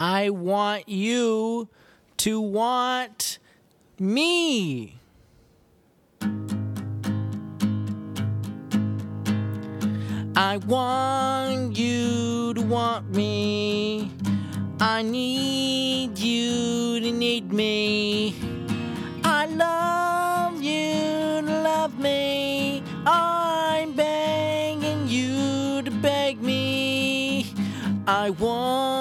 I want you to want me. I want you to want me. I need you to need me. I love you to love me. I'm begging you to beg me. I want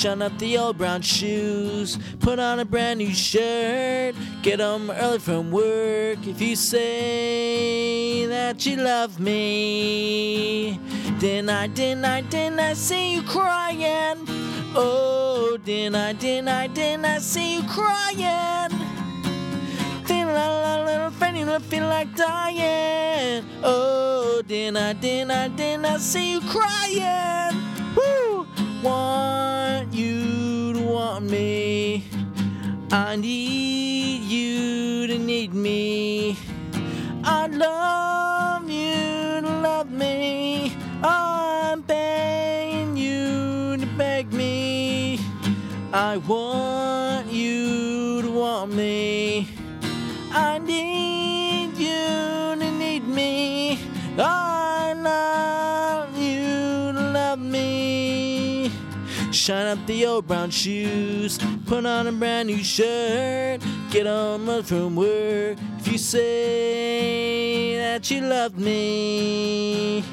Shun up the old brown shoes, put on a brand new shirt, get home early from work. If you say that you love me, then I, then I, then I see you crying. Oh, then I, then I, then I see you crying. Feel like a little fanny, I feel like dying. Oh, then I, then I, then I see you crying. Want you to want me. I need you to need me. I love you to love me. I'm begging you to beg me. I want you to want me. I need you to need me. I Shine up the old brown shoes, put on a brand new shirt, get on up from work. If you say that you love me,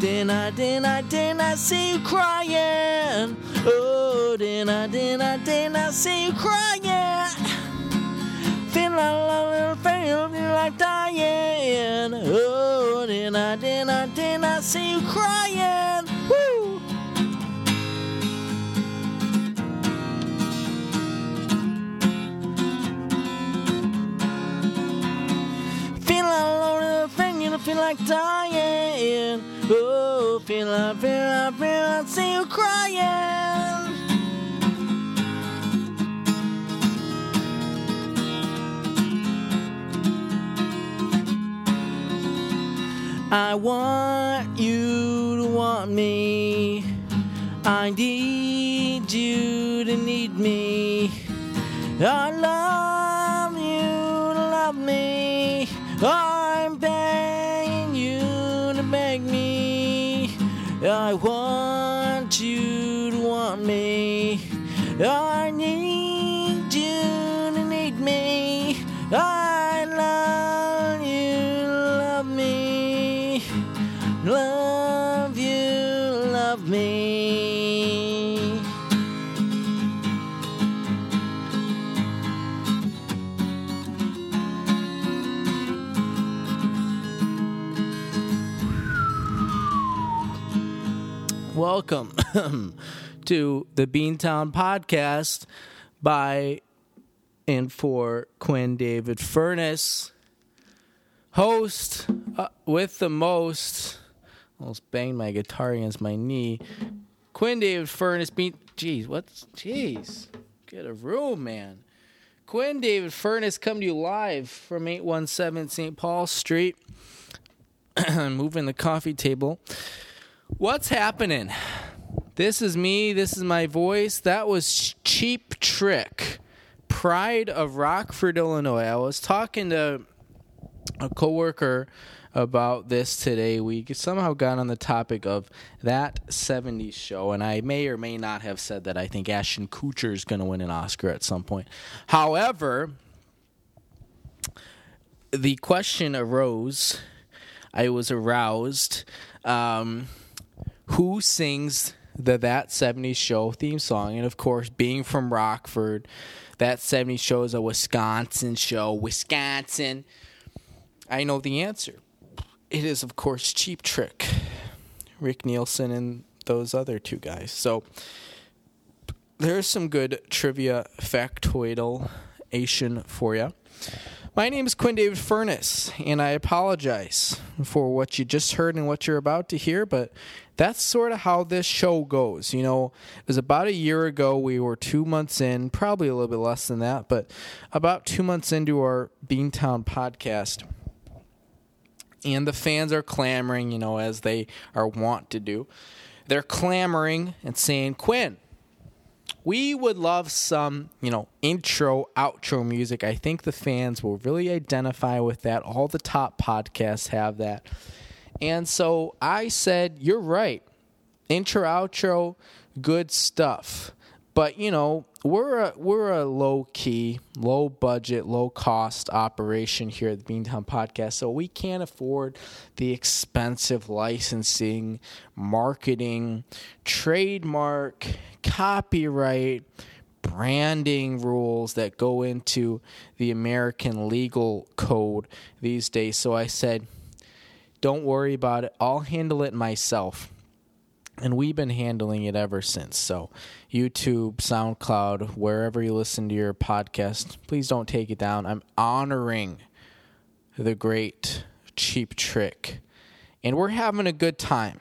then I, then I, then I see you crying. Oh, then I, then I, then I see you crying. Feel like feel like dying. Oh, then I, then I, then I see you crying. Feel like dying. Oh, feel like, feel like, feel like, see you crying. I want you to want me. I need you to need me. I love you to love me. I'm I want you to want me. I need to the Beantown podcast by and for Quinn David Furness, host uh, with the most. Almost banged my guitar against my knee. Quinn David Furness beat. Jeez, what's. Jeez. Get a room, man. Quinn David Furness come to you live from 817 St. Paul Street. Moving the coffee table. What's happening? This is me. This is my voice. That was Cheap Trick, Pride of Rockford, Illinois. I was talking to a coworker about this today. We somehow got on the topic of that 70s show, and I may or may not have said that I think Ashton Kutcher is going to win an Oscar at some point. However, the question arose, I was aroused. Um, who sings the That 70s Show theme song? And of course, being from Rockford, That 70s Show is a Wisconsin show. Wisconsin. I know the answer. It is, of course, Cheap Trick, Rick Nielsen, and those other two guys. So there's some good trivia factoidal Asian for you. My name is Quinn David Furness, and I apologize for what you just heard and what you're about to hear, but that's sort of how this show goes. You know, it was about a year ago. We were two months in, probably a little bit less than that, but about two months into our Beantown podcast. And the fans are clamoring, you know, as they are wont to do. They're clamoring and saying, Quinn, we would love some, you know, intro, outro music. I think the fans will really identify with that. All the top podcasts have that. And so I said, You're right. Intro, outro, good stuff. But you know, we're a we're a low key, low budget, low cost operation here at the Beantown Podcast, so we can't afford the expensive licensing, marketing, trademark, copyright, branding rules that go into the American legal code these days. So I said, don't worry about it. I'll handle it myself and we've been handling it ever since. So, YouTube, SoundCloud, wherever you listen to your podcast, please don't take it down. I'm honoring the great Cheap Trick, and we're having a good time.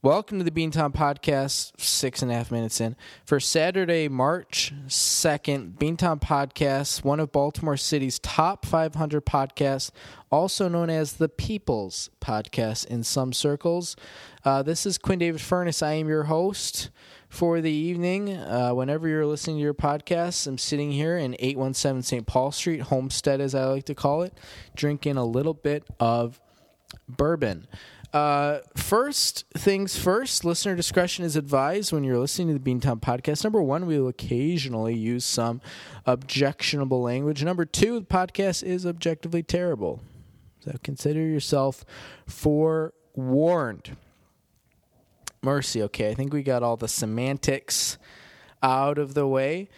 Welcome to the Beantown Podcast, six and a half minutes in. For Saturday, March 2nd, Beantown Podcast, one of Baltimore City's top 500 podcasts, also known as the People's Podcast in some circles. Uh, this is Quinn David Furness. I am your host for the evening. Uh, whenever you're listening to your podcast, I'm sitting here in 817 St. Paul Street, Homestead, as I like to call it, drinking a little bit of bourbon. Uh, first things first, listener discretion is advised when you're listening to the Beantown podcast. Number one, we will occasionally use some objectionable language. Number two, the podcast is objectively terrible. So consider yourself forewarned. Mercy, okay, I think we got all the semantics out of the way.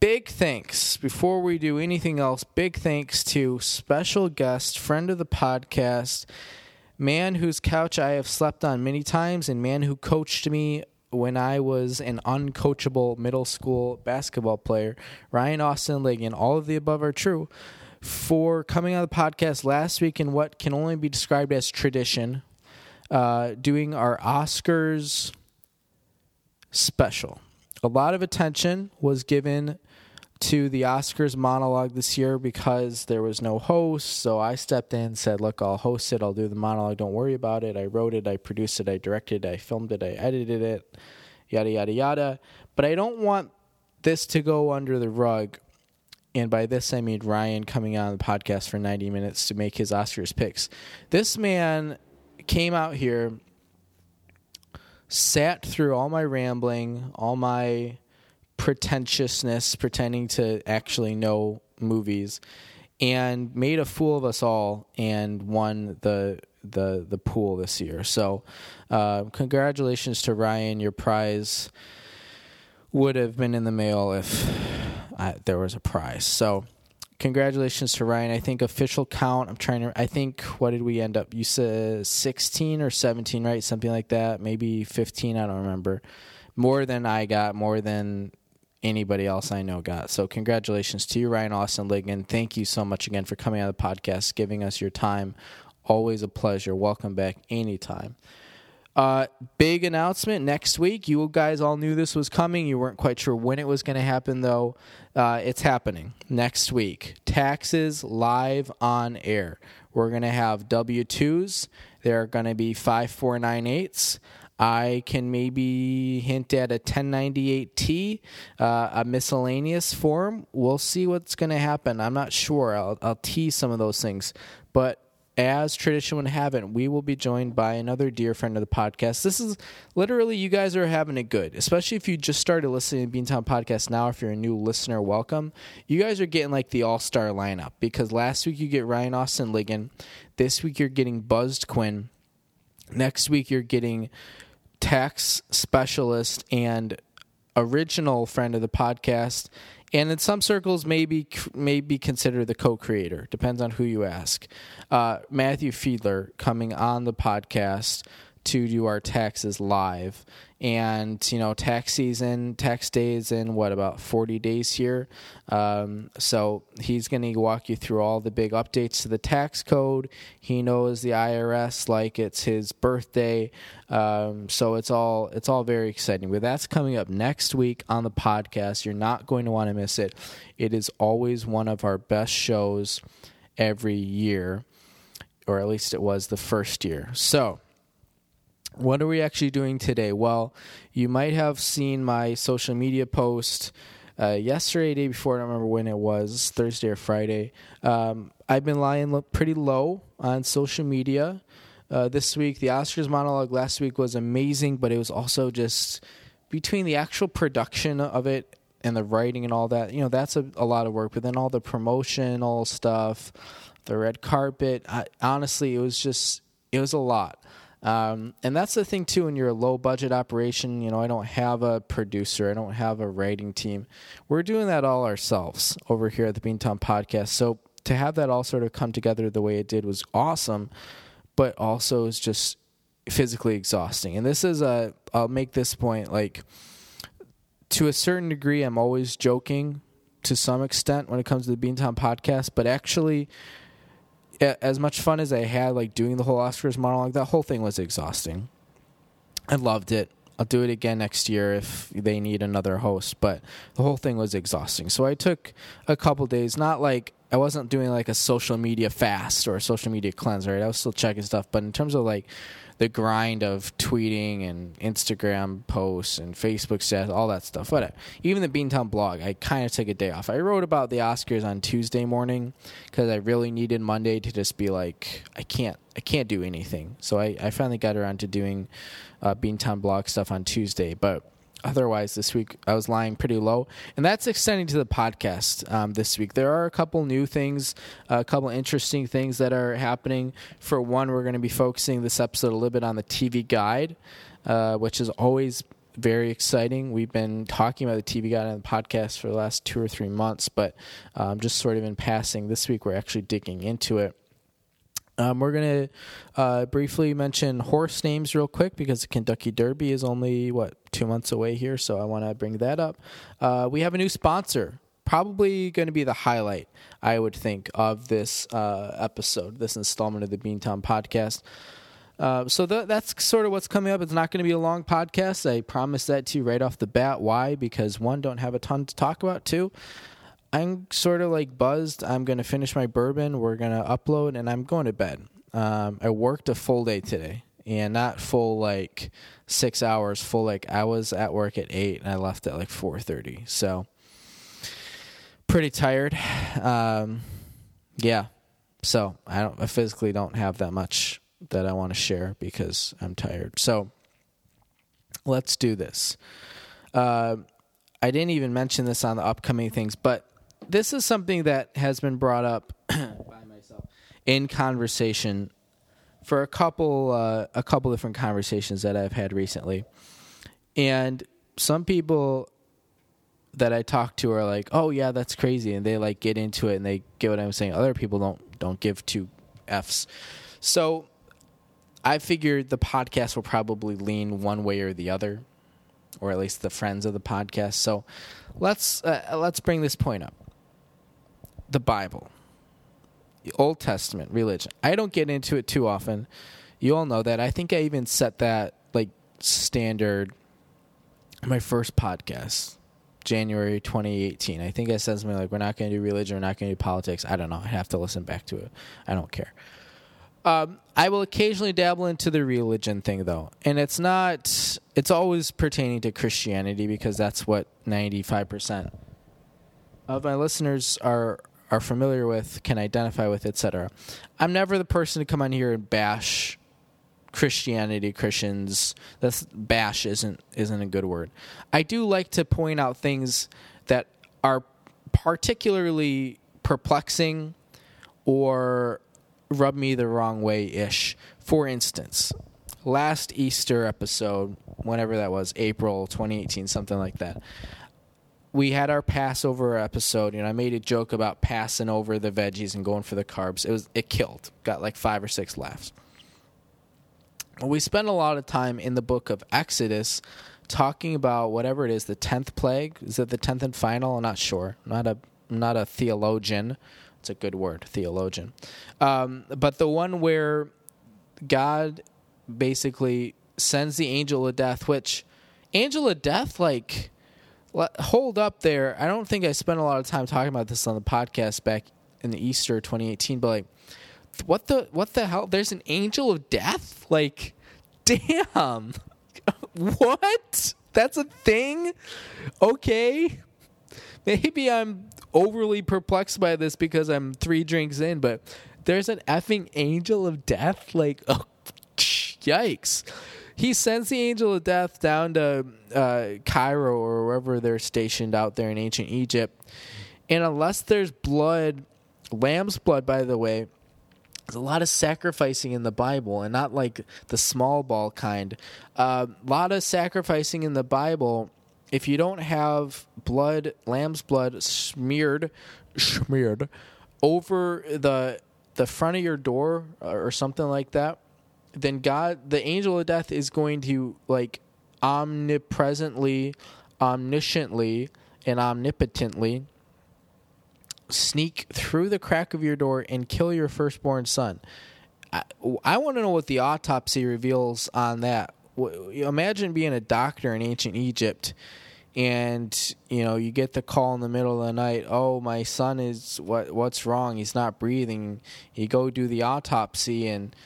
Big thanks, before we do anything else, big thanks to special guest, friend of the podcast, man whose couch I have slept on many times, and man who coached me when I was an uncoachable middle school basketball player, Ryan Austin Ligon. All of the above are true. For coming on the podcast last week in what can only be described as tradition, uh, doing our Oscars special. A lot of attention was given to the Oscars monologue this year because there was no host. So I stepped in said, Look, I'll host it. I'll do the monologue. Don't worry about it. I wrote it. I produced it. I directed it. I filmed it. I edited it. Yada, yada, yada. But I don't want this to go under the rug. And by this, I mean Ryan coming on the podcast for 90 minutes to make his Oscars picks. This man came out here, sat through all my rambling, all my pretentiousness, pretending to actually know movies, and made a fool of us all and won the the the pool this year. So, uh, congratulations to Ryan. Your prize would have been in the mail if I, there was a prize. So congratulations to Ryan. I think official count. I'm trying to. I think what did we end up? You said 16 or 17, right? Something like that. Maybe 15. I don't remember. More than I got. More than anybody else I know got. So congratulations to you, Ryan Austin Ligon. Thank you so much again for coming on the podcast, giving us your time. Always a pleasure. Welcome back anytime. Uh, big announcement next week. You guys all knew this was coming. You weren't quite sure when it was going to happen, though. Uh, it's happening next week. Taxes live on air. We're going to have W 2s. They're going to be 5498s. I can maybe hint at a 1098T, uh, a miscellaneous form. We'll see what's going to happen. I'm not sure. I'll, I'll tease some of those things. But as tradition would have it, we will be joined by another dear friend of the podcast. This is literally you guys are having it good, especially if you just started listening to Beantown Podcast now. If you're a new listener, welcome. You guys are getting like the all star lineup because last week you get Ryan Austin Ligon, this week you're getting Buzzed Quinn, next week you're getting tax specialist and original friend of the podcast and in some circles maybe maybe consider the co-creator. Depends on who you ask. Uh, matthew fiedler coming on the podcast to do our taxes live. And, you know, tax season, tax days in what, about 40 days here? Um, so he's going to walk you through all the big updates to the tax code. He knows the IRS like it's his birthday. Um, so it's all it's all very exciting. But that's coming up next week on the podcast. You're not going to want to miss it. It is always one of our best shows every year, or at least it was the first year. So what are we actually doing today? Well, you might have seen my social media post uh, yesterday, day before. I don't remember when it was, Thursday or Friday. Um, I've been lying pretty low on social media uh, this week. The Oscars monologue last week was amazing, but it was also just between the actual production of it and the writing and all that. You know, that's a, a lot of work. But then all the promotional stuff, the red carpet. I, honestly, it was just it was a lot. Um, and that's the thing too when you're a low budget operation you know i don't have a producer i don't have a writing team. We're doing that all ourselves over here at the beantown podcast. So to have that all sort of come together the way it did was awesome but also is just physically exhausting. And this is a i'll make this point like to a certain degree i'm always joking to some extent when it comes to the beantown podcast but actually as much fun as I had, like doing the whole Oscars monologue, that whole thing was exhausting. I loved it. I'll do it again next year if they need another host, but the whole thing was exhausting. So I took a couple days, not like I wasn't doing like a social media fast or a social media cleanse, right? I was still checking stuff, but in terms of like the grind of tweeting and Instagram posts and Facebook stats, all that stuff. Whatever. Even the Beantown blog, I kind of took a day off. I wrote about the Oscars on Tuesday morning because I really needed Monday to just be like, I can't, I can't do anything. So I, I finally got around to doing uh, Beantown blog stuff on Tuesday, but otherwise this week i was lying pretty low. And that's extending to the podcast um, this week. There are a couple new things a couple interesting things that are happening. For one we're going to be focusing this episode a little bit on the tv guide uh, which is always very exciting. We've been talking about the tv guide on the podcast for the last two or three months but um, just sort of in passing this week we're actually digging into it um, we're going to uh, briefly mention horse names real quick because the Kentucky Derby is only, what, two months away here, so I want to bring that up. Uh, we have a new sponsor. Probably going to be the highlight, I would think, of this uh, episode, this installment of the Beantown podcast. Uh, so th- that's sort of what's coming up. It's not going to be a long podcast. I promise that to you right off the bat. Why? Because one, don't have a ton to talk about. Two, I'm sort of like buzzed. I'm going to finish my bourbon. We're going to upload, and I'm going to bed. Um, I worked a full day today, and not full like six hours. Full like I was at work at eight, and I left at like four thirty. So pretty tired. Um, yeah. So I don't. I physically don't have that much that I want to share because I'm tired. So let's do this. Uh, I didn't even mention this on the upcoming things, but this is something that has been brought up by myself in conversation for a couple uh, a couple different conversations that I've had recently, and some people that I talk to are like, "Oh yeah, that's crazy," and they like get into it and they get what I'm saying. Other people don't don't give two f's. So I figured the podcast will probably lean one way or the other, or at least the friends of the podcast. So let's uh, let's bring this point up the Bible, the Old Testament religion. I don't get into it too often. You all know that. I think I even set that like standard my first podcast, January 2018. I think I said something like, "We're not going to do religion. We're not going to do politics." I don't know. I have to listen back to it. I don't care. Um, I will occasionally dabble into the religion thing, though, and it's not. It's always pertaining to Christianity because that's what ninety five percent of my listeners are are familiar with, can identify with, etc. I'm never the person to come on here and bash Christianity, Christians. That's bash isn't isn't a good word. I do like to point out things that are particularly perplexing or rub me the wrong way ish. For instance, last Easter episode, whenever that was, April 2018, something like that we had our Passover episode, and I made a joke about passing over the veggies and going for the carbs. It was it killed. Got like five or six laughs. we spend a lot of time in the book of Exodus talking about whatever it is, the tenth plague. Is it the tenth and final? I'm not sure. I'm not a I'm not a theologian. It's a good word, theologian. Um, but the one where God basically sends the angel of death, which angel of death, like, hold up there. I don't think I spent a lot of time talking about this on the podcast back in the Easter 2018, but like, what the what the hell? There's an angel of death. Like, damn, what? That's a thing. Okay, maybe I'm overly perplexed by this because I'm three drinks in, but there's an effing angel of death. Like, oh, yikes. He sends the angel of death down to uh, Cairo or wherever they're stationed out there in ancient Egypt. And unless there's blood, lamb's blood, by the way, there's a lot of sacrificing in the Bible, and not like the small ball kind. A uh, lot of sacrificing in the Bible. If you don't have blood, lamb's blood smeared, smeared over the the front of your door or something like that, then God, the angel of death, is going to like omnipresently, omnisciently, and omnipotently sneak through the crack of your door and kill your firstborn son. I, I want to know what the autopsy reveals on that. Imagine being a doctor in ancient Egypt and you know you get the call in the middle of the night oh my son is what what's wrong he's not breathing you go do the autopsy and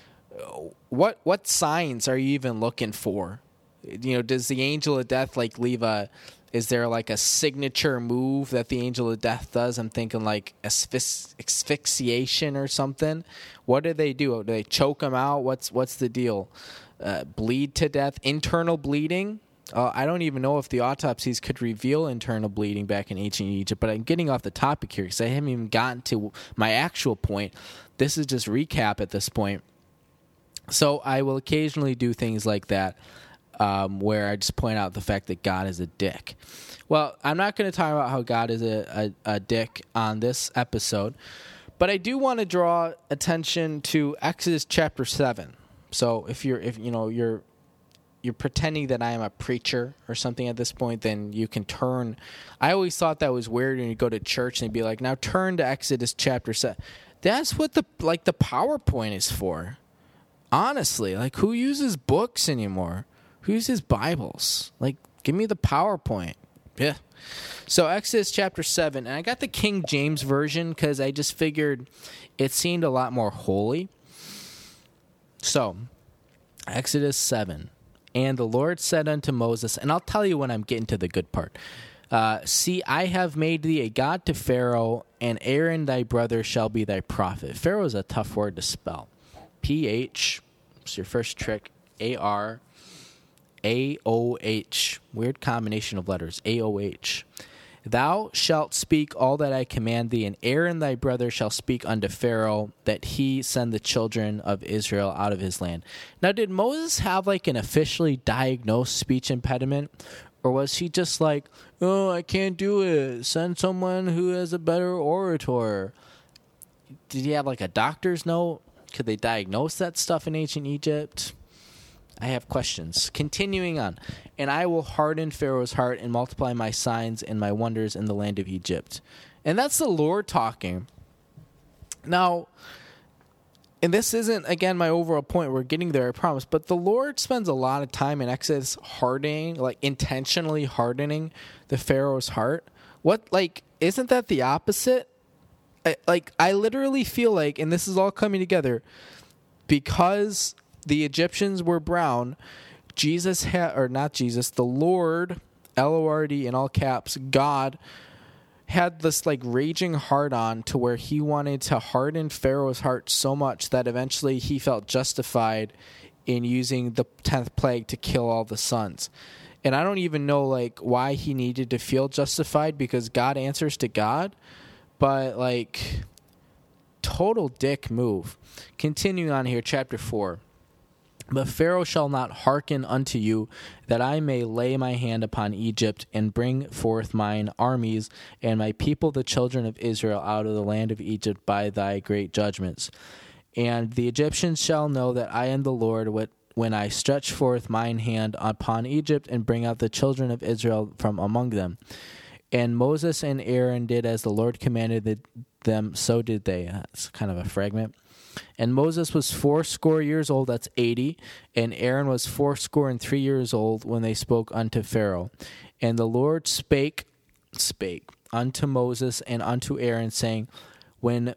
what what signs are you even looking for? You know does the angel of death like leave a is there like a signature move that the angel of death does? I'm thinking like asphyxiation or something. What do they do? Do they choke him out? What's what's the deal? Uh, bleed to death? Internal bleeding? Uh, I don't even know if the autopsies could reveal internal bleeding back in ancient Egypt, but I'm getting off the topic here because I haven't even gotten to my actual point. This is just recap at this point. So I will occasionally do things like that um, where I just point out the fact that God is a dick. Well, I'm not going to talk about how God is a, a, a dick on this episode, but I do want to draw attention to Exodus chapter 7. So if you're if you know you're you're pretending that I am a preacher or something at this point, then you can turn. I always thought that was weird when you go to church and be like, now turn to Exodus chapter seven. That's what the like the PowerPoint is for. Honestly, like who uses books anymore? Who uses Bibles? Like, give me the PowerPoint. Yeah. So Exodus chapter seven, and I got the King James version because I just figured it seemed a lot more holy. So, Exodus seven. And the Lord said unto Moses, and I'll tell you when I'm getting to the good part. Uh, See, I have made thee a god to Pharaoh, and Aaron thy brother shall be thy prophet. Pharaoh is a tough word to spell. P H, it's your first trick. A R A O H. Weird combination of letters. A O H. Thou shalt speak all that I command thee, and Aaron thy brother shall speak unto Pharaoh, that he send the children of Israel out of his land. Now, did Moses have like an officially diagnosed speech impediment? Or was he just like, oh, I can't do it. Send someone who has a better orator. Did he have like a doctor's note? Could they diagnose that stuff in ancient Egypt? I have questions. Continuing on. And I will harden Pharaoh's heart and multiply my signs and my wonders in the land of Egypt. And that's the Lord talking. Now, and this isn't again my overall point we're getting there i promise but the lord spends a lot of time in exodus hardening like intentionally hardening the pharaoh's heart what like isn't that the opposite Like i literally feel like and this is all coming together because the Egyptians were brown, Jesus had, or not Jesus, the Lord, L O R D in all caps, God had this like raging heart on to where he wanted to harden Pharaoh's heart so much that eventually he felt justified in using the 10th plague to kill all the sons. And I don't even know like why he needed to feel justified because God answers to God, but like total dick move. Continuing on here chapter 4. But Pharaoh shall not hearken unto you, that I may lay my hand upon Egypt and bring forth mine armies and my people, the children of Israel, out of the land of Egypt by thy great judgments. And the Egyptians shall know that I am the Lord, when I stretch forth mine hand upon Egypt and bring out the children of Israel from among them. And Moses and Aaron did as the Lord commanded them, so did they. That's kind of a fragment. And Moses was fourscore years old, that's 80, and Aaron was fourscore and three years old when they spoke unto Pharaoh. And the Lord spake, spake unto Moses and unto Aaron, saying, When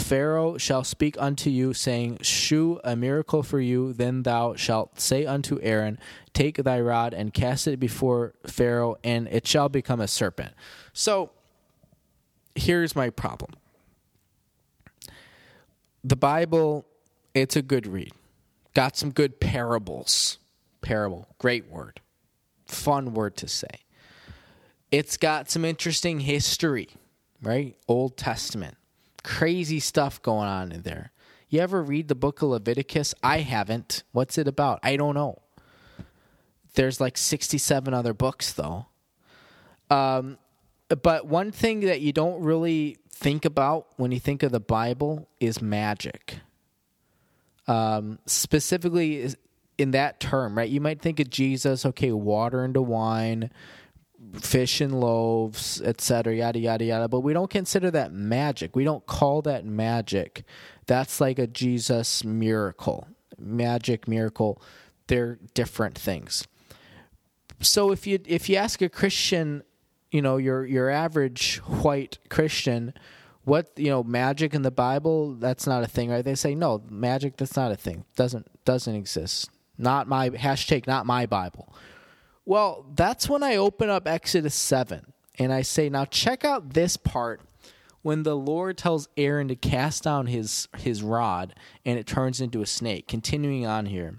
Pharaoh shall speak unto you, saying, Shew a miracle for you, then thou shalt say unto Aaron, Take thy rod and cast it before Pharaoh, and it shall become a serpent. So here's my problem the Bible, it's a good read. Got some good parables. Parable, great word. Fun word to say. It's got some interesting history, right? Old Testament. Crazy stuff going on in there. You ever read the book of Leviticus? I haven't. What's it about? I don't know. There's like 67 other books, though. Um, but one thing that you don't really think about when you think of the Bible is magic. Um, specifically, in that term, right? You might think of Jesus, okay, water into wine, fish and loaves, etc., yada yada yada. But we don't consider that magic. We don't call that magic. That's like a Jesus miracle, magic miracle. They're different things. So if you if you ask a Christian you know your your average white Christian, what you know magic in the Bible that's not a thing, right? They say no magic that's not a thing doesn't doesn't exist. Not my hashtag not my Bible. Well, that's when I open up Exodus seven and I say now check out this part when the Lord tells Aaron to cast down his his rod and it turns into a snake. Continuing on here.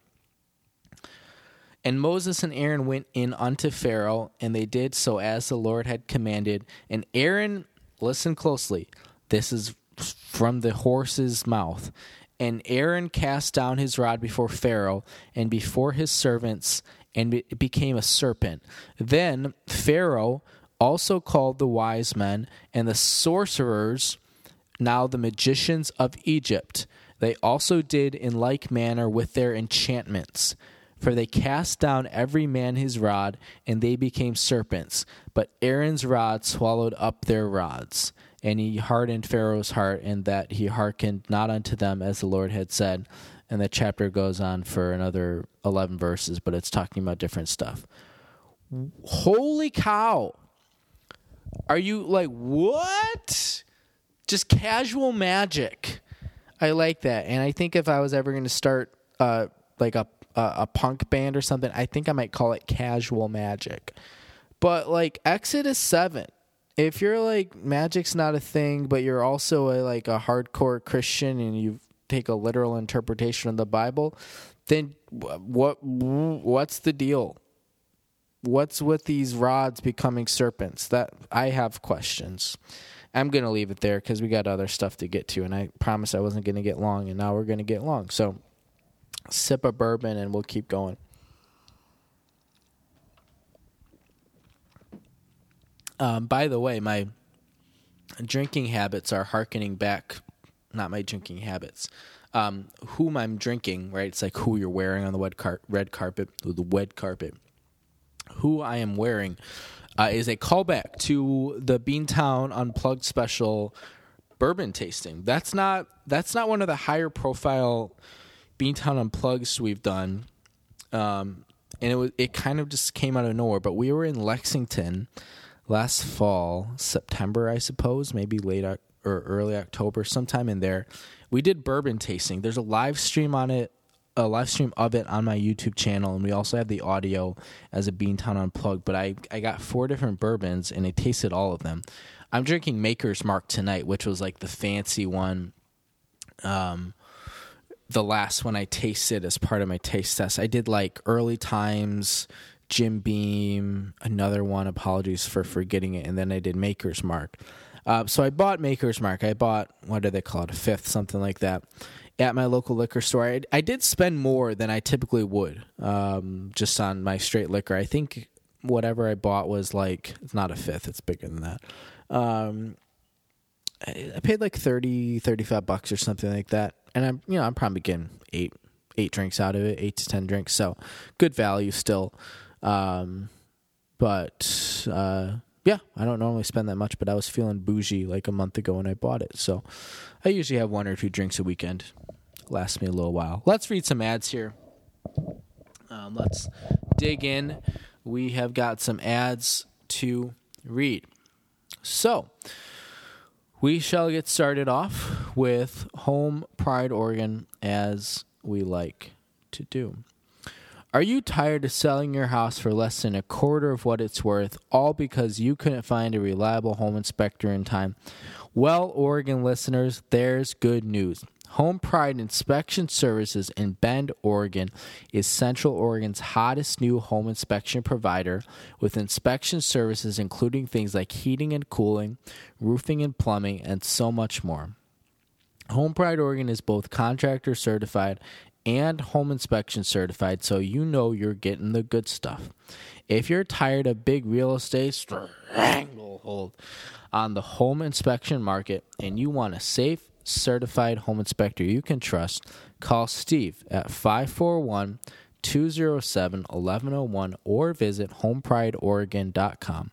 And Moses and Aaron went in unto Pharaoh, and they did so as the Lord had commanded. And Aaron, listen closely, this is from the horse's mouth. And Aaron cast down his rod before Pharaoh and before his servants, and it became a serpent. Then Pharaoh also called the wise men and the sorcerers, now the magicians of Egypt. They also did in like manner with their enchantments. For they cast down every man his rod, and they became serpents. But Aaron's rod swallowed up their rods. And he hardened Pharaoh's heart, and that he hearkened not unto them as the Lord had said. And the chapter goes on for another 11 verses, but it's talking about different stuff. Holy cow! Are you like, what? Just casual magic. I like that. And I think if I was ever going to start uh, like a a, a punk band or something, I think I might call it casual magic. But like Exodus 7, if you're like magic's not a thing, but you're also a like a hardcore Christian and you take a literal interpretation of the Bible, then what what's the deal? What's with these rods becoming serpents? That I have questions. I'm going to leave it there cuz we got other stuff to get to and I promised I wasn't going to get long and now we're going to get long. So sip a bourbon and we'll keep going. Um, by the way, my drinking habits are harkening back, not my drinking habits. Um, whom I'm drinking, right? It's like who you're wearing on the red, car- red carpet, the red carpet. Who I am wearing uh, is a callback to the Beantown Unplugged special bourbon tasting. That's not that's not one of the higher profile Beantown Unplugs we've done, um, and it was it kind of just came out of nowhere. But we were in Lexington last fall, September, I suppose, maybe late or early October, sometime in there. We did bourbon tasting. There's a live stream on it, a live stream of it on my YouTube channel, and we also have the audio as a Beantown Unplugged. But I I got four different bourbons, and I tasted all of them. I'm drinking Maker's Mark tonight, which was like the fancy one. Um, the last one I tasted as part of my taste test. I did like early times, Jim Beam, another one. Apologies for forgetting it, and then I did Maker's Mark. Uh, so I bought Maker's Mark. I bought what do they call it, a fifth, something like that, at my local liquor store. I, I did spend more than I typically would, um, just on my straight liquor. I think whatever I bought was like it's not a fifth; it's bigger than that. Um, I paid like 30, 35 bucks or something like that and I'm you know I'm probably getting eight eight drinks out of it, eight to ten drinks. So good value still. Um, but uh, yeah, I don't normally spend that much, but I was feeling bougie like a month ago when I bought it. So I usually have one or two drinks a weekend. Lasts me a little while. Let's read some ads here. Um, let's dig in. We have got some ads to read. So, we shall get started off with Home Pride Oregon as we like to do. Are you tired of selling your house for less than a quarter of what it's worth, all because you couldn't find a reliable home inspector in time? Well, Oregon listeners, there's good news. Home Pride Inspection Services in Bend, Oregon is Central Oregon's hottest new home inspection provider with inspection services including things like heating and cooling, roofing and plumbing, and so much more. Home Pride Oregon is both contractor certified and home inspection certified, so you know you're getting the good stuff. If you're tired of big real estate stranglehold on the home inspection market and you want a safe, certified home inspector you can trust, call Steve at 541 207 1101 or visit homeprideoregon.com.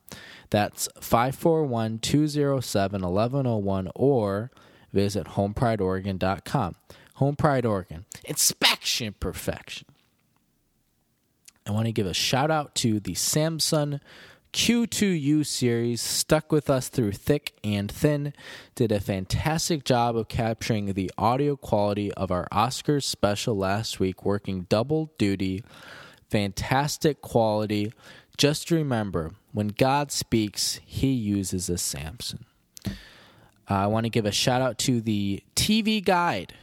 That's 541 207 1101 or visit homeprideoregon.com. Home Pride Oregon. Inspection perfection. I want to give a shout out to the Samson Q2U series stuck with us through thick and thin, did a fantastic job of capturing the audio quality of our Oscars special last week, working double duty. Fantastic quality. Just remember, when God speaks, he uses a Samson. Uh, I want to give a shout out to the TV Guide,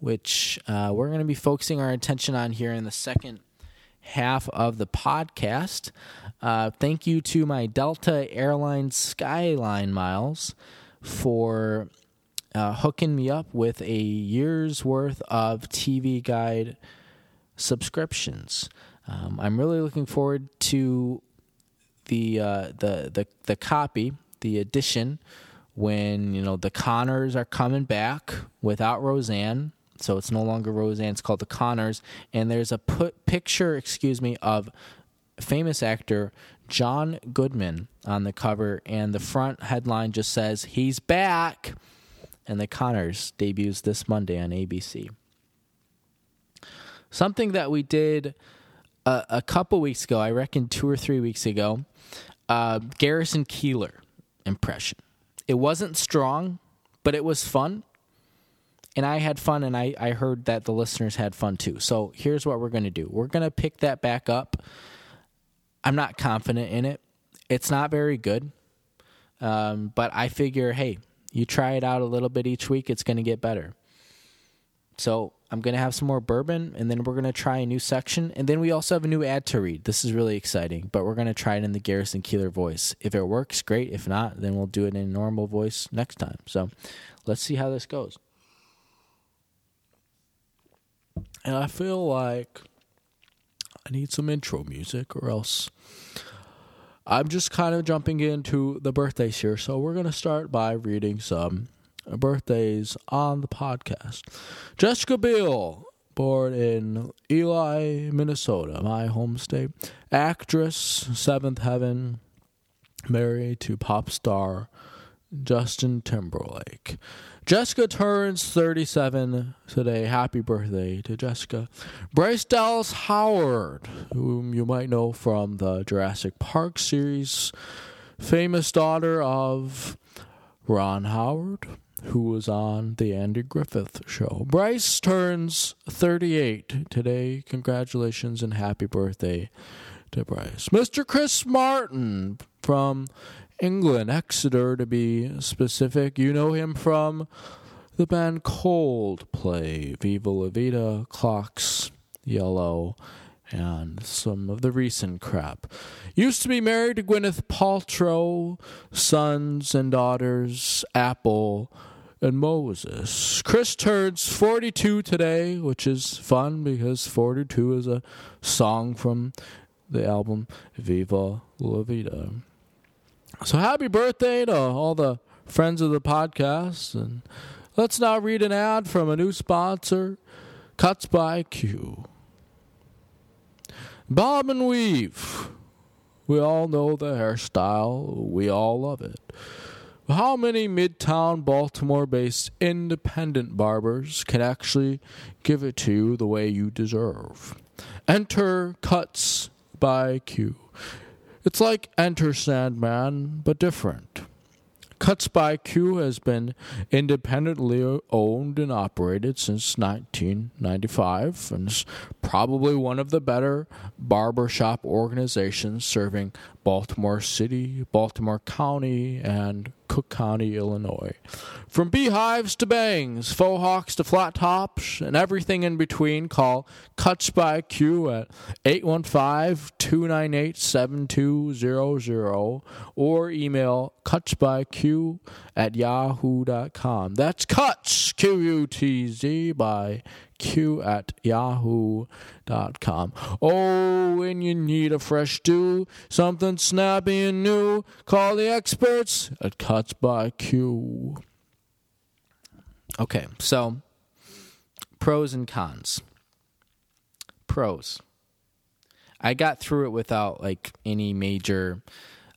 which uh, we're going to be focusing our attention on here in the second half of the podcast. Uh, thank you to my Delta Airlines Skyline Miles for uh, hooking me up with a year's worth of TV Guide subscriptions. Um, I'm really looking forward to the uh, the the the copy, the edition, when you know the Connors are coming back without Roseanne so it's no longer Roseanne. It's called The Connors, and there's a put picture, excuse me, of famous actor John Goodman on the cover, and the front headline just says "He's back." And The Connors debuts this Monday on ABC. Something that we did a, a couple weeks ago, I reckon two or three weeks ago, uh, Garrison Keillor impression. It wasn't strong, but it was fun and I had fun, and I, I heard that the listeners had fun too. So here's what we're going to do we're going to pick that back up. I'm not confident in it, it's not very good. Um, but I figure, hey, you try it out a little bit each week, it's going to get better. So I'm going to have some more bourbon, and then we're going to try a new section. And then we also have a new ad to read. This is really exciting, but we're going to try it in the Garrison Keillor voice. If it works, great. If not, then we'll do it in normal voice next time. So let's see how this goes. And I feel like I need some intro music or else I'm just kind of jumping into the birthdays here. So we're going to start by reading some birthdays on the podcast. Jessica Biel, born in Ely, Minnesota, my home state. Actress, Seventh Heaven, married to pop star Justin Timberlake. Jessica turns 37 today. Happy birthday to Jessica. Bryce Dallas Howard, whom you might know from the Jurassic Park series, famous daughter of Ron Howard, who was on the Andy Griffith show. Bryce turns 38 today. Congratulations and happy birthday to Bryce. Mr. Chris Martin from England, Exeter to be specific. You know him from the band Coldplay, Viva La Vida, Clocks, Yellow, and some of the recent crap. Used to be married to Gwyneth Paltrow, sons and daughters, Apple, and Moses. Chris turns 42 today, which is fun because 42 is a song from the album Viva La Vida. So happy birthday to all the friends of the podcast. And let's now read an ad from a new sponsor Cuts by Q. Bob and weave. We all know the hairstyle. We all love it. How many Midtown Baltimore based independent barbers can actually give it to you the way you deserve? Enter Cuts by Q. It's like Enter Sandman, but different. Cuts by Q has been independently owned and operated since 1995 and is probably one of the better barbershop organizations serving Baltimore City, Baltimore County, and Cook County, Illinois. From beehives to bangs, faux hawks to flat tops, and everything in between, call Cuts by Q at 815-298-7200 or email cutsbyq at yahoo.com. That's Cuts, Q-U-T-Z, by q at yahoo.com. Oh, when you need a fresh do, something snappy and new, call the experts at Cuts by Q. Okay, so pros and cons. Pros. I got through it without like any major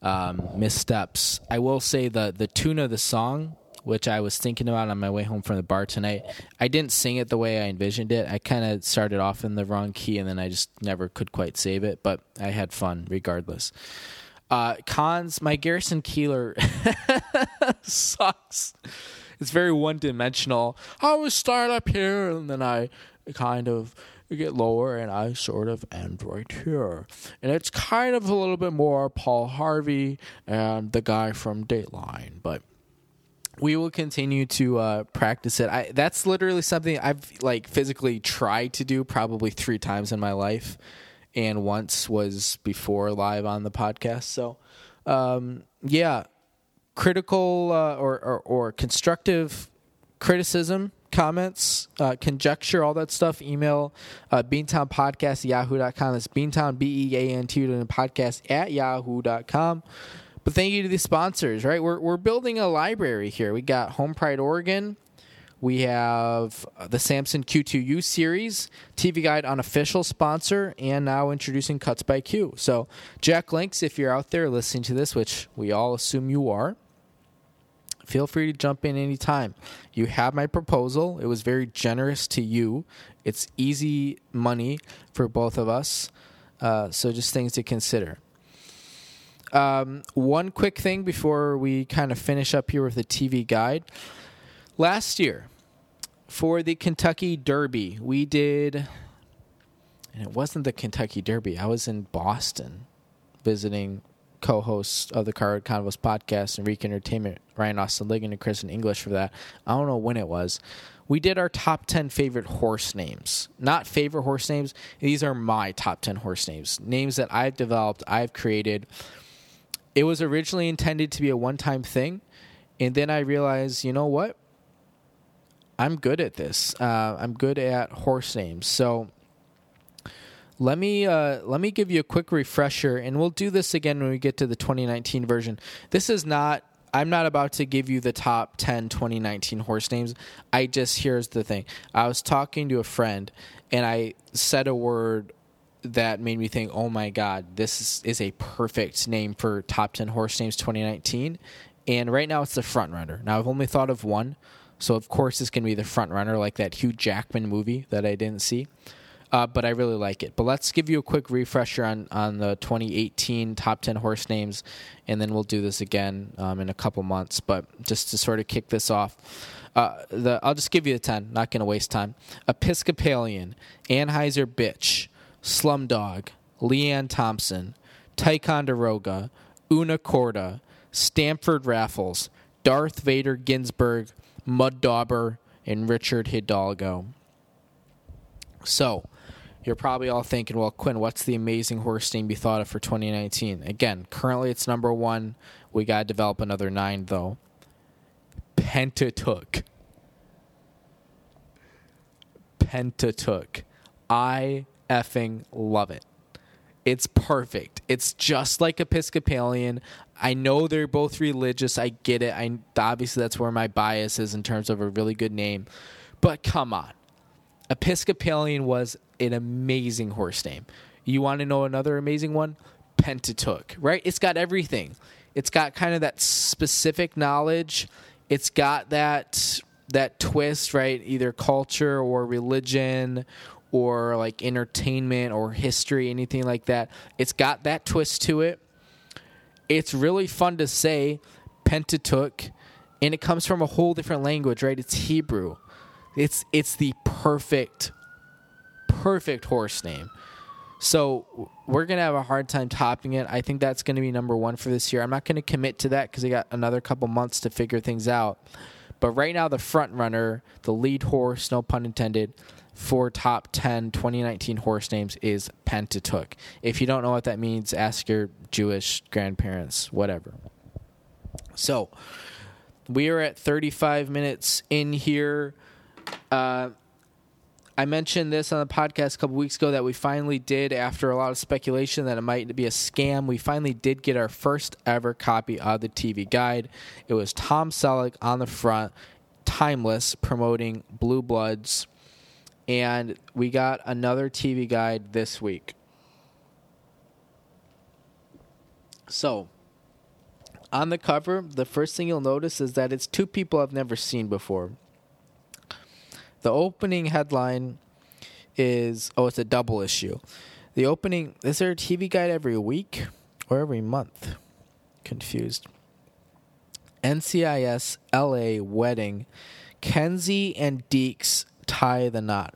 um, missteps. I will say the the tune of the song which I was thinking about on my way home from the bar tonight. I didn't sing it the way I envisioned it. I kind of started off in the wrong key and then I just never could quite save it, but I had fun regardless. Uh, cons, my Garrison Keillor sucks. It's very one dimensional. I was start up here and then I kind of get lower and I sort of end right here. And it's kind of a little bit more Paul Harvey and the guy from Dateline, but we will continue to uh, practice it. I, that's literally something I've like physically tried to do probably three times in my life, and once was before live on the podcast. So, um, yeah, critical uh, or, or, or constructive criticism, comments, uh, conjecture, all that stuff. Email uh, Beantown Podcast yahoo.com. That's Beantown B E A N T podcast at yahoo.com. But thank you to the sponsors, right? We're, we're building a library here. We got Home Pride Oregon. We have the Samson Q2U series, TV Guide unofficial sponsor, and now introducing Cuts by Q. So, Jack Links, if you're out there listening to this, which we all assume you are, feel free to jump in anytime. You have my proposal. It was very generous to you. It's easy money for both of us. Uh, so, just things to consider. Um, one quick thing before we kind of finish up here with the TV guide. Last year, for the Kentucky Derby, we did, and it wasn't the Kentucky Derby. I was in Boston visiting co-hosts of the Card Convos podcast and Reek Entertainment, Ryan Austin Ligon and Chris English for that. I don't know when it was. We did our top 10 favorite horse names. Not favorite horse names. These are my top 10 horse names. Names that I've developed, I've created it was originally intended to be a one time thing. And then I realized, you know what? I'm good at this. Uh, I'm good at horse names. So let me uh, let me give you a quick refresher, and we'll do this again when we get to the 2019 version. This is not. I'm not about to give you the top 10 2019 horse names. I just here's the thing. I was talking to a friend, and I said a word that made me think, oh my God, this is, is a perfect name for top 10 horse names 2019. And right now it's the front runner. Now I've only thought of one. So of course it's going to be the front runner, like that Hugh Jackman movie that I didn't see. Uh, but I really like it. But let's give you a quick refresher on, on the 2018 top 10 horse names, and then we'll do this again um, in a couple months. But just to sort of kick this off, uh, the I'll just give you the 10, not going to waste time. Episcopalian, Anheuser Bitch, Slumdog, Leanne Thompson, Ticonderoga, Una Corda, Stamford Raffles, Darth Vader Ginsburg, Mud Dauber, and Richard Hidalgo. So, you're probably all thinking, well, Quinn, what's the amazing horse name you thought of for 2019? Again, currently it's number one. We got to develop another nine, though. Pentateuch. Pentateuch. I effing love it. It's perfect. It's just like Episcopalian. I know they're both religious. I get it. I obviously that's where my bias is in terms of a really good name. But come on. Episcopalian was an amazing horse name. You want to know another amazing one? Pentateuch, right? It's got everything. It's got kind of that specific knowledge. It's got that that twist, right? Either culture or religion or like entertainment or history, anything like that. It's got that twist to it. It's really fun to say Pentateuch, and it comes from a whole different language, right? It's Hebrew. It's it's the perfect, perfect horse name. So we're gonna have a hard time topping it. I think that's gonna be number one for this year. I'm not gonna commit to that because I got another couple months to figure things out. But right now, the front runner, the lead horse, no pun intended, for top 10 2019 horse names is Pentateuch. If you don't know what that means, ask your Jewish grandparents, whatever. So we are at 35 minutes in here. Uh, I mentioned this on the podcast a couple weeks ago that we finally did, after a lot of speculation that it might be a scam, we finally did get our first ever copy of the TV guide. It was Tom Selleck on the front, timeless, promoting Blue Bloods. And we got another TV guide this week. So, on the cover, the first thing you'll notice is that it's two people I've never seen before. The opening headline is oh, it's a double issue. The opening is there a TV guide every week or every month? Confused. NCIS LA wedding. Kenzie and Deeks tie the knot.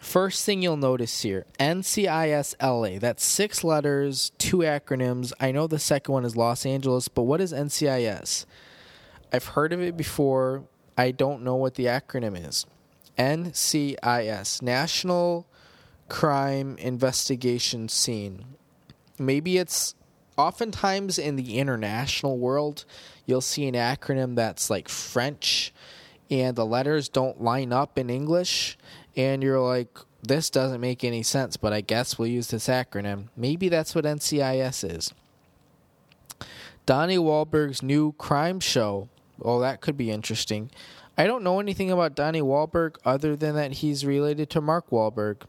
First thing you'll notice here NCIS LA. That's six letters, two acronyms. I know the second one is Los Angeles, but what is NCIS? I've heard of it before. I don't know what the acronym is. NCIS, National Crime Investigation Scene. Maybe it's oftentimes in the international world, you'll see an acronym that's like French and the letters don't line up in English, and you're like, this doesn't make any sense, but I guess we'll use this acronym. Maybe that's what NCIS is. Donnie Wahlberg's new crime show. Oh, that could be interesting. I don't know anything about Donnie Wahlberg other than that he's related to Mark Wahlberg.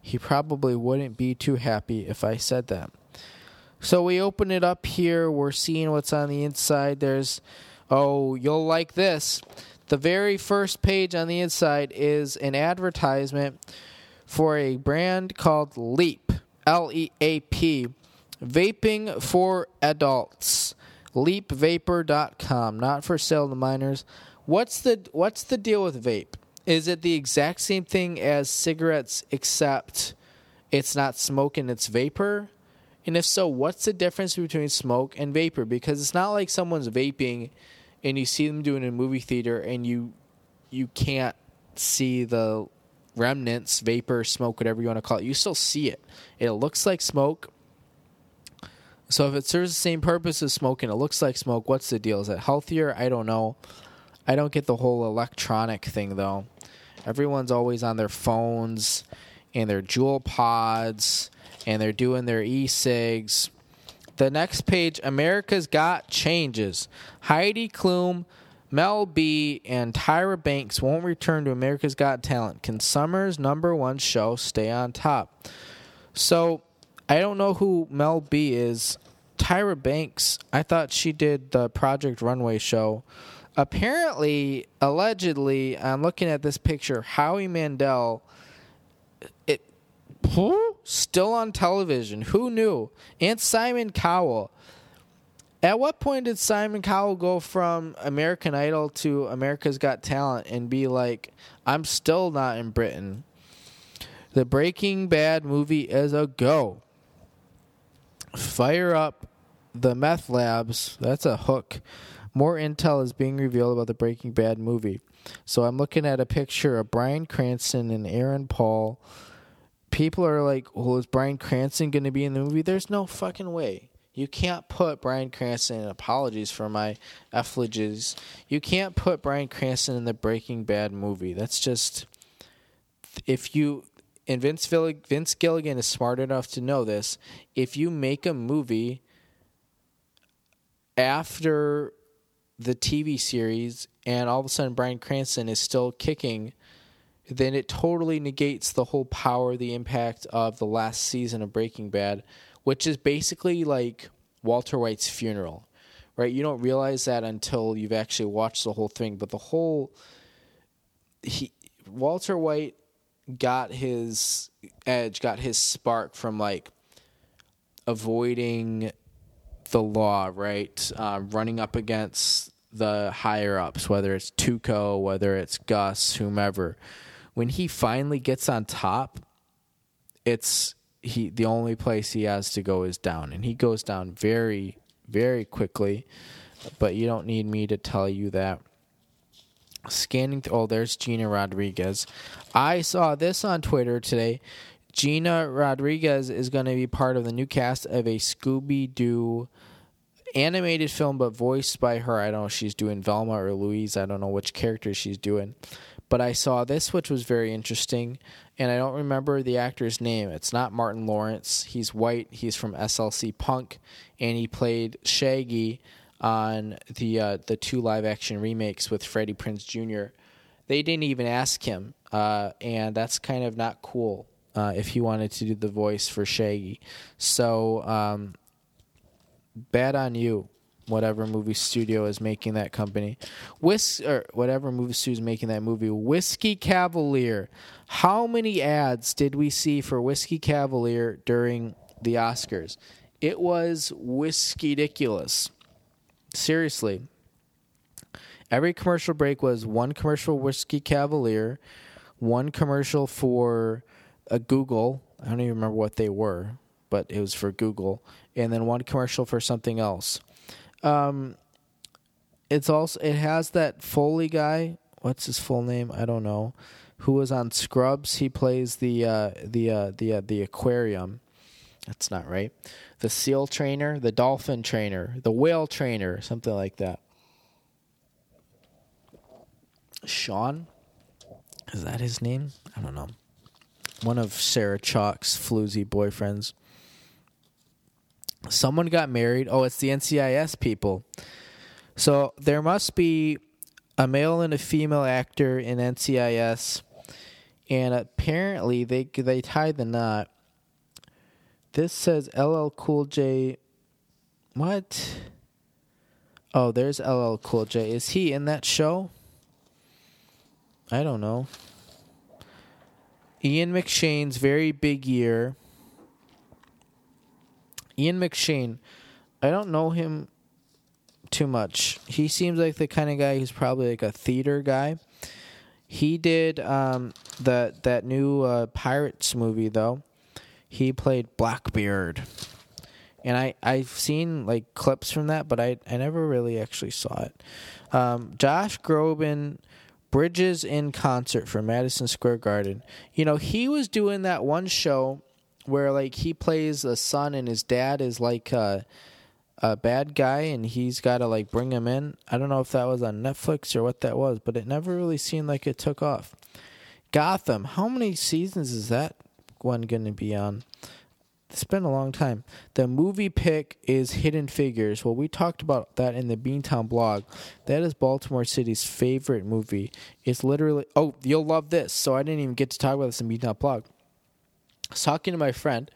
He probably wouldn't be too happy if I said that. So we open it up here. We're seeing what's on the inside. There's, oh, you'll like this. The very first page on the inside is an advertisement for a brand called Leap, L E A P, vaping for adults. LeapVapor.com, not for sale to minors. What's the what's the deal with vape? Is it the exact same thing as cigarettes except it's not smoke and it's vapor? And if so, what's the difference between smoke and vapor? Because it's not like someone's vaping and you see them doing in a movie theater and you you can't see the remnants, vapor, smoke, whatever you want to call it. You still see it. It looks like smoke. So if it serves the same purpose as smoke and it looks like smoke, what's the deal? Is it healthier? I don't know. I don't get the whole electronic thing though. Everyone's always on their phones and their Juul pods and they're doing their e-cigs. The next page, America's Got Changes. Heidi Klum, Mel B, and Tyra Banks won't return to America's Got Talent. Can Summer's number one show stay on top? So, I don't know who Mel B is. Tyra Banks, I thought she did the Project Runway show apparently, allegedly, I'm looking at this picture. Howie Mandel, still on television. Who knew? And Simon Cowell. At what point did Simon Cowell go from American Idol to America's Got Talent and be like, I'm still not in Britain? The Breaking Bad movie is a go. Fire up the meth labs. That's a hook more intel is being revealed about the Breaking Bad movie. So I'm looking at a picture of Bryan Cranston and Aaron Paul. People are like, well, is Bryan Cranston going to be in the movie? There's no fucking way. You can't put Bryan Cranston, in apologies for my efflages, you can't put Bryan Cranston in the Breaking Bad movie. That's just, if you, and Vince, Vince Gilligan is smart enough to know this, if you make a movie after the TV series, and all of a sudden Bryan Cranston is still kicking, then it totally negates the whole power, the impact of the last season of Breaking Bad, which is basically like Walter White's funeral, right? You don't realize that until you've actually watched the whole thing, but the whole he Walter White got his edge, got his spark from like avoiding the law, right? Uh, running up against the higher ups, whether it's Tuco, whether it's Gus, whomever. When he finally gets on top, it's he the only place he has to go is down, and he goes down very, very quickly. But you don't need me to tell you that. Scanning through, oh, there's Gina Rodriguez. I saw this on Twitter today. Gina Rodriguez is going to be part of the new cast of a Scooby Doo animated film, but voiced by her. I don't know if she's doing Velma or Louise. I don't know which character she's doing. But I saw this, which was very interesting, and I don't remember the actor's name. It's not Martin Lawrence. He's white. He's from SLC Punk, and he played Shaggy on the uh, the two live action remakes with Freddie Prinze Jr. They didn't even ask him, uh, and that's kind of not cool. Uh, if he wanted to do the voice for Shaggy, so um, bad on you. Whatever movie studio is making that company, Whis or whatever movie studio is making that movie, Whiskey Cavalier. How many ads did we see for Whiskey Cavalier during the Oscars? It was whiskey ridiculous. Seriously. Every commercial break was one commercial Whiskey Cavalier, one commercial for a Google. I don't even remember what they were, but it was for Google, and then one commercial for something else. Um, it's also it has that Foley guy. What's his full name? I don't know. Who was on Scrubs? He plays the uh, the uh, the uh, the aquarium. That's not right. The seal trainer, the dolphin trainer, the whale trainer, something like that. Sean? Is that his name? I don't know. One of Sarah Chalke's floozy boyfriends. Someone got married. Oh, it's the NCIS people. So there must be a male and a female actor in NCIS, and apparently they they tied the knot. This says LL Cool J. What? Oh, there's LL Cool J. Is he in that show? I don't know. Ian McShane's very big year. Ian McShane, I don't know him too much. He seems like the kind of guy who's probably like a theater guy. He did um, that that new uh, Pirates movie though. He played Blackbeard, and I I've seen like clips from that, but I I never really actually saw it. Um, Josh Groban. Bridges in concert for Madison Square Garden. You know, he was doing that one show where like he plays a son and his dad is like a, a bad guy and he's got to like bring him in. I don't know if that was on Netflix or what that was, but it never really seemed like it took off. Gotham, how many seasons is that one going to be on? It's been a long time. The movie pick is Hidden Figures. Well, we talked about that in the Beantown blog. That is Baltimore City's favorite movie. It's literally, oh, you'll love this. So I didn't even get to talk about this in Beantown blog. I was talking to my friend,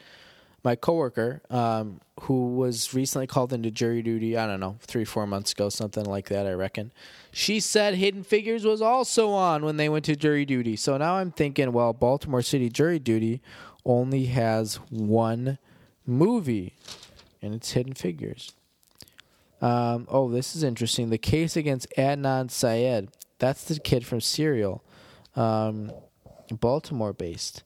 my coworker, um, who was recently called into jury duty. I don't know, three, four months ago, something like that. I reckon. She said Hidden Figures was also on when they went to jury duty. So now I'm thinking, well, Baltimore City jury duty only has one movie, and it's Hidden Figures. Um, oh, this is interesting. The case against Adnan Syed. That's the kid from Serial, um, Baltimore based.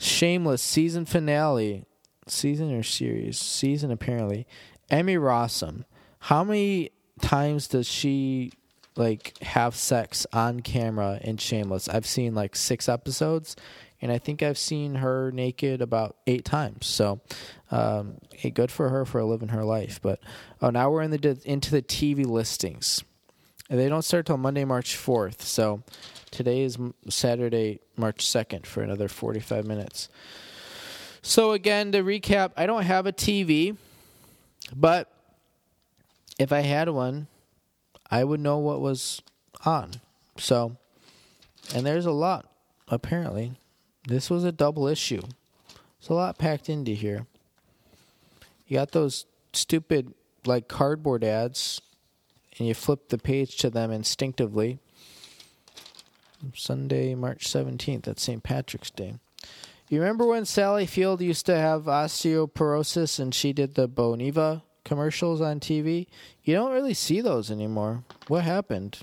Shameless season finale. Season or series? Season, apparently. Emmy Rossum. How many times does she like have sex on camera in Shameless? I've seen like six episodes, and I think I've seen her naked about eight times. So, um, hey, good for her for living her life. But oh, now we're in the into the TV listings. They don't start till Monday, March fourth. So today is Saturday, March second, for another forty-five minutes. So again, to recap, I don't have a TV, but if I had one, I would know what was on. So, and there's a lot apparently. This was a double issue. There's a lot packed into here. You got those stupid, like, cardboard ads, and you flip the page to them instinctively. Sunday, March 17th. That's St. Patrick's Day. You remember when Sally Field used to have osteoporosis and she did the Boniva commercials on TV? You don't really see those anymore. What happened?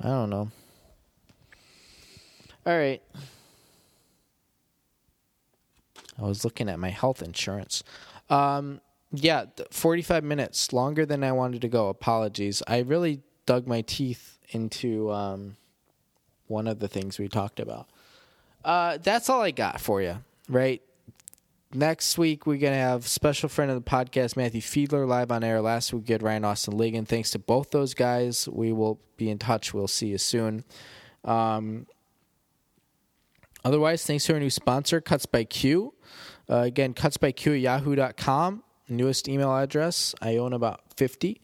I don't know. All right. I was looking at my health insurance. Um, yeah, 45 minutes, longer than I wanted to go. Apologies. I really dug my teeth into um, one of the things we talked about. Uh, that's all I got for you, right? Next week, we're going to have special friend of the podcast, Matthew Fiedler, live on air. Last week, we had Ryan Austin Ligon. Thanks to both those guys. We will be in touch. We'll see you soon. Um, otherwise, thanks to our new sponsor, Cuts by Q. Uh, again, Q at yahoo.com, newest email address. I own about 50.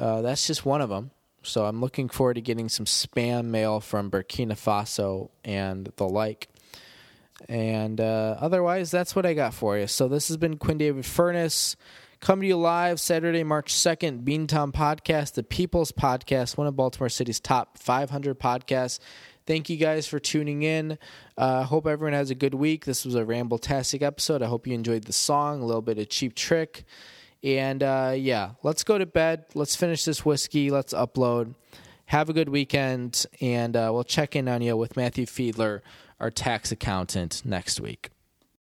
Uh, that's just one of them. So I'm looking forward to getting some spam mail from Burkina Faso and the like. And uh, otherwise, that's what I got for you. So this has been Quinn David Furness. Coming to you live Saturday, March 2nd, Beantown Podcast, the People's Podcast, one of Baltimore City's top 500 podcasts. Thank you guys for tuning in. I uh, hope everyone has a good week. This was a ramble-tastic episode. I hope you enjoyed the song, a little bit of cheap trick. And uh, yeah, let's go to bed. Let's finish this whiskey. Let's upload. Have a good weekend. And uh, we'll check in on you with Matthew Fiedler, our tax accountant, next week.